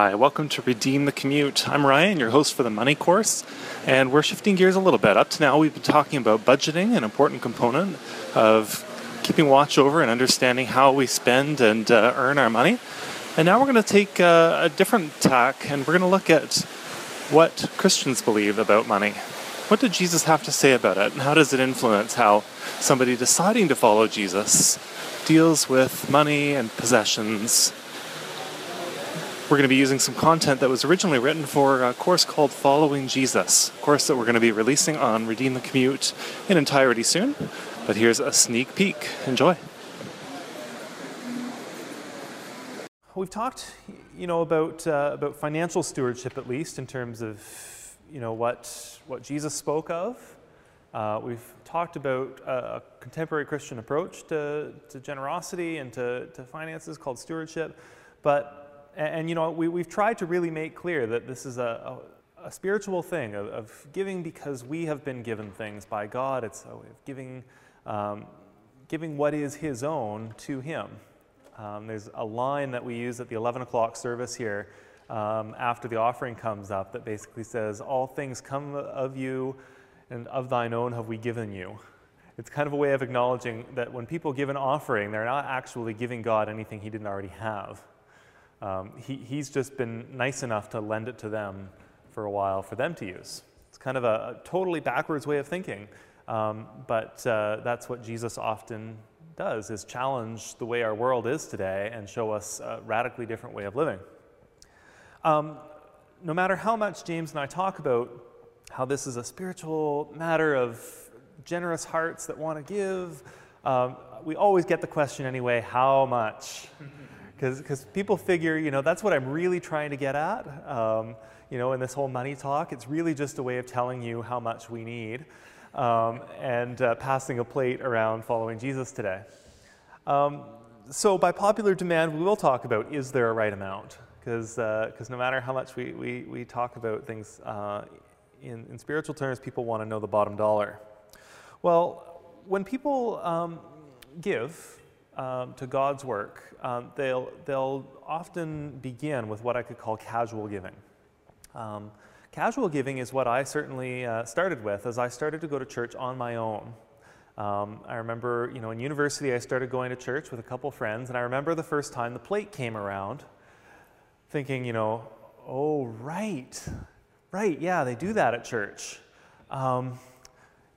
Hi, welcome to Redeem the Commute. I'm Ryan, your host for the Money Course, and we're shifting gears a little bit. Up to now, we've been talking about budgeting, an important component of keeping watch over and understanding how we spend and uh, earn our money. And now we're going to take uh, a different tack and we're going to look at what Christians believe about money. What did Jesus have to say about it, and how does it influence how somebody deciding to follow Jesus deals with money and possessions we're going to be using some content that was originally written for a course called Following Jesus, a course that we're going to be releasing on Redeem the Commute in entirety soon. But here's a sneak peek. Enjoy. We've talked, you know, about uh, about financial stewardship at least in terms of, you know, what what Jesus spoke of. Uh, we've talked about a contemporary Christian approach to, to generosity and to, to finances called stewardship, but and, and you know, we, we've tried to really make clear that this is a, a, a spiritual thing of, of, giving because we have been given things by God. It's a way of giving, um, giving what is His own to Him. Um, there's a line that we use at the 11 o'clock service here um, after the offering comes up that basically says, All things come of you, and of thine own have we given you. It's kind of a way of acknowledging that when people give an offering, they're not actually giving God anything He didn't already have. Um, he, he's just been nice enough to lend it to them for a while for them to use. It's kind of a, a totally backwards way of thinking, um, but uh, that's what Jesus often does, is challenge the way our world is today and show us a radically different way of living. Um, no matter how much James and I talk about how this is a spiritual matter of generous hearts that want to give, um, we always get the question anyway how much? because people figure, you know, that's what I'm really trying to get at. Um, you know, in this whole money talk, it's really just a way of telling you how much we need um, and uh, passing a plate around following Jesus today. Um, so, by popular demand, we will talk about is there a right amount? Because uh, no matter how much we, we, we talk about things uh, in, in spiritual terms, people want to know the bottom dollar. Well, when people um, give, um, to God's work, um, they'll, they'll often begin with what I could call casual giving. Um, casual giving is what I certainly uh, started with as I started to go to church on my own. Um, I remember, you know, in university, I started going to church with a couple friends, and I remember the first time the plate came around, thinking, you know, oh, right, right, yeah, they do that at church.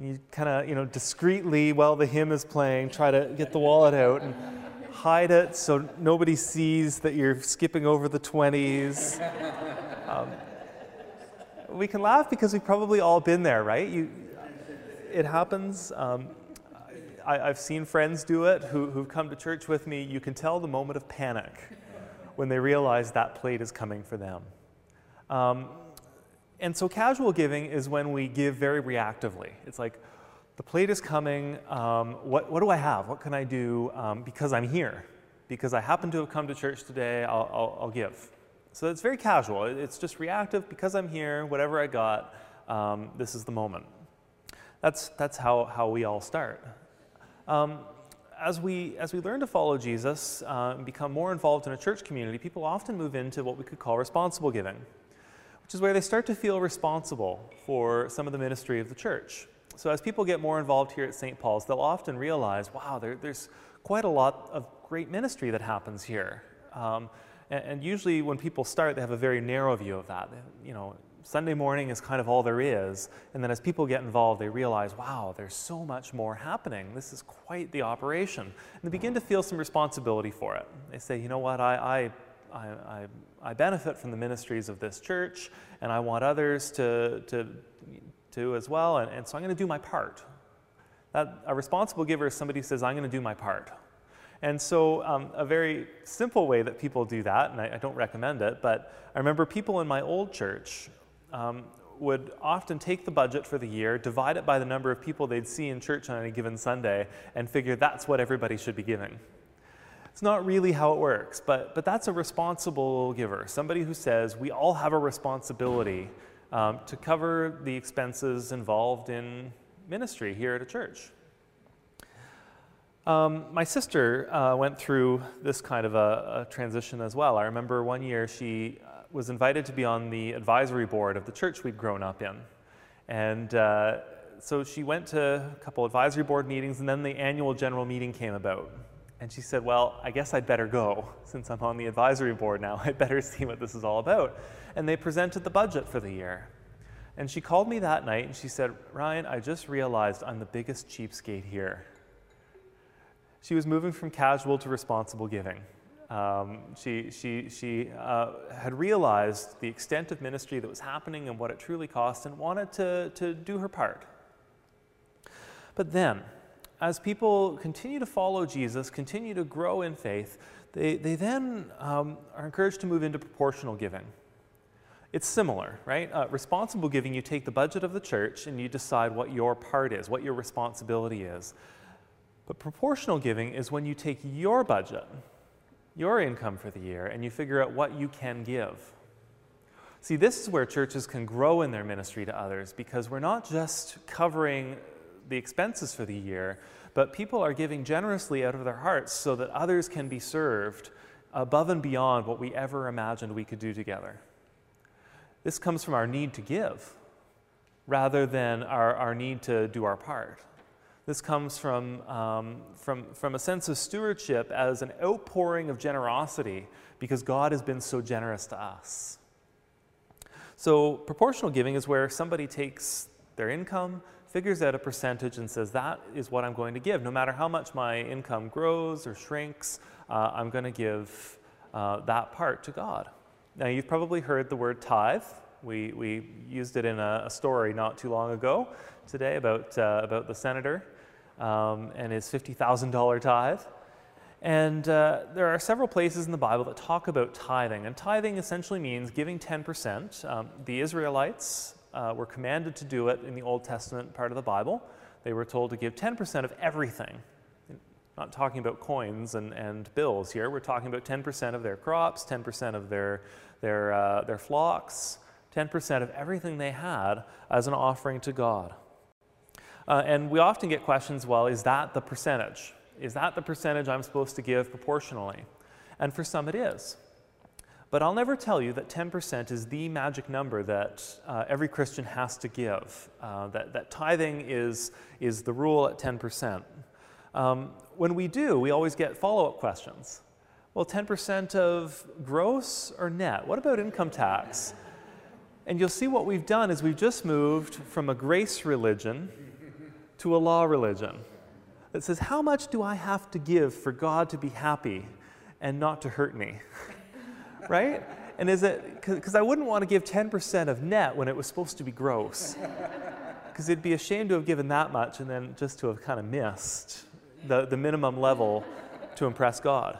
You kind of, you know, discreetly while the hymn is playing, try to get the wallet out and hide it so nobody sees that you're skipping over the 20s. Um, we can laugh because we've probably all been there, right? You, it happens. Um, I, have seen friends do it who, who've come to church with me. You can tell the moment of panic when they realize that plate is coming for them. Um, and so casual giving is when we give very reactively. It's like, the plate is coming. Um, what, what do I have? What can I do um, because I'm here? Because I happen to have come to church today, I'll, I'll, I'll give. So it's very casual. It's just reactive because I'm here, whatever I got, um, this is the moment. That's, that's how, how we all start. Um, as, we, as we learn to follow Jesus uh, and become more involved in a church community, people often move into what we could call responsible giving which is where they start to feel responsible for some of the ministry of the church. So, as people get more involved here at St. Paul's, they'll often realize, wow, there, there's quite a lot of great ministry that happens here. Um, and, and, usually, when people start, they have a very narrow view of that. You know, Sunday morning is kind of all there is. And then as people get involved, they realize, wow, there's so much more happening. This is quite the operation. And they begin to feel some responsibility for it. They say, you know what, I, I, I, I benefit from the ministries of this church, and I want others to, to, to as well, and, and so I'm going to do my part. That, a responsible giver is somebody who says, I'm going to do my part. And so, um, a very simple way that people do that, and I, I, don't recommend it, but I remember people in my old church um, would often take the budget for the year, divide it by the number of people they'd see in church on any given Sunday, and figure that's what everybody should be giving. It's not really how it works, but, but that's a responsible giver, somebody who says we all have a responsibility um, to cover the expenses involved in ministry here at a church. Um, my sister uh, went through this kind of a, a, transition as well. I remember one year she uh, was invited to be on the advisory board of the church we'd grown up in. And uh, so she went to a couple advisory board meetings, and then the annual general meeting came about. And she said, Well, I guess I'd better go. Since I'm on the advisory board now, I'd better see what this is all about. And they presented the budget for the year. And she called me that night and she said, Ryan, I just realized I'm the biggest cheapskate here. She was moving from casual to responsible giving. Um, she she, she uh, had realized the extent of ministry that was happening and what it truly cost and wanted to, to do her part. But then, as people continue to follow Jesus, continue to grow in faith, they, they then um, are encouraged to move into proportional giving. It's similar, right? Uh, responsible giving, you take the budget of the church and you decide what your part is, what your responsibility is. But proportional giving is when you take your budget, your income for the year, and you figure out what you can give. See, this is where churches can grow in their ministry to others because we're not just covering the expenses for the year, but people are giving generously out of their hearts so that others can be served above and beyond what we ever imagined we could do together. This comes from our need to give rather than our, our need to do our part. This comes from, um, from, from a sense of stewardship as an outpouring of generosity because God has been so generous to us. So, proportional giving is where somebody takes their income, figures out a percentage, and says, That is what I'm going to give. No matter how much my income grows or shrinks, uh, I'm going to give uh, that part to God. Now, you've probably heard the word tithe. We, we used it in a, a story not too long ago today about, uh, about the senator um, and his $50,000 tithe. And uh, there are several places in the Bible that talk about tithing. And tithing essentially means giving 10%. Um, the Israelites uh, were commanded to do it in the Old Testament part of the Bible. They were told to give 10% of everything not talking about coins and, and bills here. We're talking about 10% of their crops, 10% of their, their, uh, their flocks, 10% of everything they had as an offering to God. Uh, and we often get questions well, is that the percentage? Is that the percentage I'm supposed to give proportionally? And for some, it is. But I'll never tell you that 10% is the magic number that uh, every Christian has to give, uh, that, that tithing is, is the rule at 10%. Um, when we do, we always get follow up questions. Well, 10% of gross or net? What about income tax? And you'll see what we've done is we've just moved from a grace religion to a law religion that says, How much do I have to give for God to be happy and not to hurt me? right? And is it, because I wouldn't want to give 10% of net when it was supposed to be gross. Because it'd be a shame to have given that much and then just to have kind of missed the, the minimum level to impress God.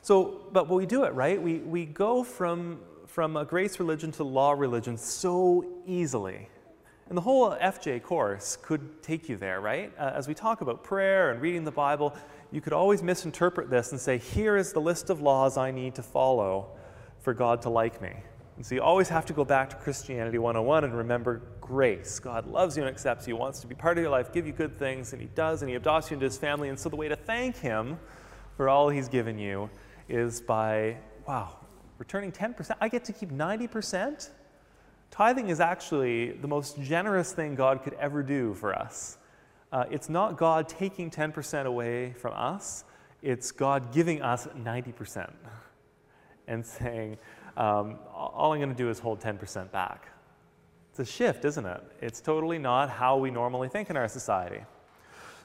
So, but we do it, right? We, we go from, from a grace religion to law religion so easily. And the whole FJ course could take you there, right? Uh, as we talk about prayer and reading the Bible, you could always misinterpret this and say, here is the list of laws I need to follow for God to like me. And so you always have to go back to Christianity 101 and remember grace. God loves you and accepts you, wants to be part of your life, give you good things, and He does, and He adopts you into His family. And so the way to thank Him for all He's given you is by, wow, returning 10%. I get to keep 90%. Tithing is actually the most generous thing God could ever do for us. Uh, it's not God taking 10% away from us, it's God giving us 90% and saying, um, all I'm going to do is hold 10% back. It's a shift, isn't it? It's totally not how we normally think in our society.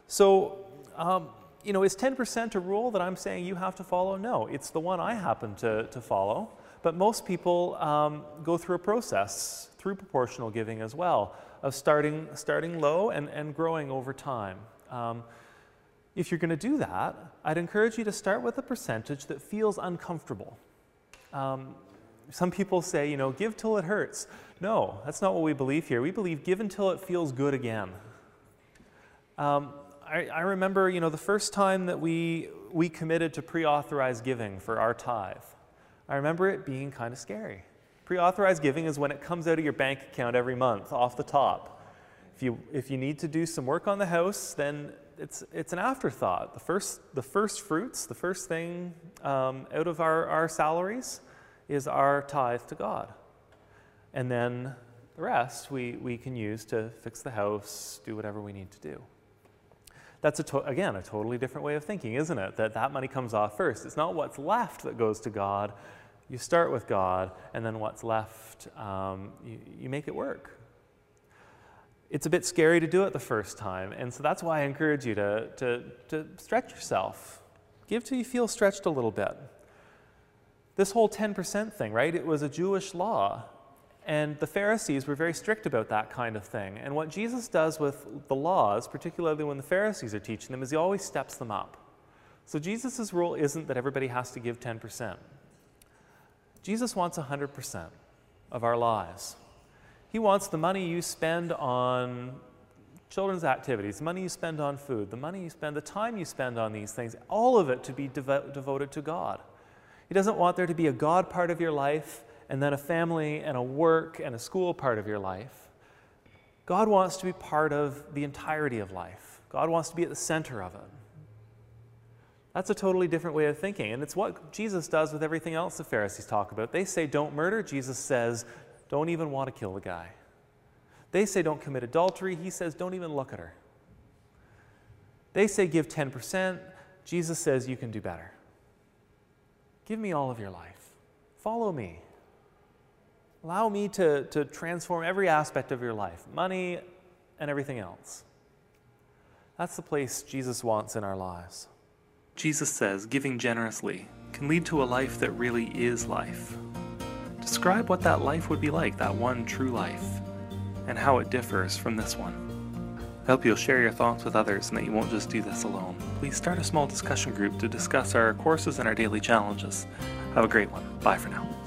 So, um, you know, is 10% a rule that I'm saying you have to follow? No, it's the one I happen to, to follow. But most people um, go through a process through proportional giving as well of starting, starting low and, and growing over time. Um, if you're going to do that, I'd encourage you to start with a percentage that feels uncomfortable. Um, some people say, you know, give till it hurts. No, that's not what we believe here. We believe give until it feels good again. Um, I, I, remember, you know, the first time that we, we committed to pre authorized giving for our tithe. I remember it being kind of scary. Pre authorized giving is when it comes out of your bank account every month off the top. If you, if you need to do some work on the house, then it's, it's an afterthought. The first, the first fruits, the first thing um, out of our, our salaries, is our tithe to God. And then the rest we, we can use to fix the house, do whatever we need to do. That's, a again, a totally different way of thinking, isn't it? That that money comes off first. It's not what's left that goes to God. You start with God, and then what's left, um, you, you make it work. It's a bit scary to do it the first time, and so that's why I encourage you to, to, to stretch yourself. Give till you feel stretched a little bit. This whole 10% thing, right? It was a Jewish law. And the Pharisees were very strict about that kind of thing. And what Jesus does with the laws, particularly when the Pharisees are teaching them, is he always steps them up. So Jesus' rule isn't that everybody has to give 10%. Jesus wants 100% of our lives. He wants the money you spend on children's activities, the money you spend on food, the money you spend, the time you spend on these things, all of it to be devo- devoted to God. He doesn't want there to be a God part of your life and then a family and a work and a school part of your life. God wants to be part of the entirety of life. God wants to be at the center of it. That's a totally different way of thinking. And it's what Jesus does with everything else the Pharisees talk about. They say, don't murder. Jesus says, don't even want to kill the guy. They say, don't commit adultery. He says, don't even look at her. They say, give 10%. Jesus says, you can do better. Give me all of your life. Follow me. Allow me to, to transform every aspect of your life money and everything else. That's the place Jesus wants in our lives. Jesus says giving generously can lead to a life that really is life. Describe what that life would be like, that one true life, and how it differs from this one. I hope you'll share your thoughts with others and that you won't just do this alone. Please start a small discussion group to discuss our courses and our daily challenges. Have a great one. Bye for now.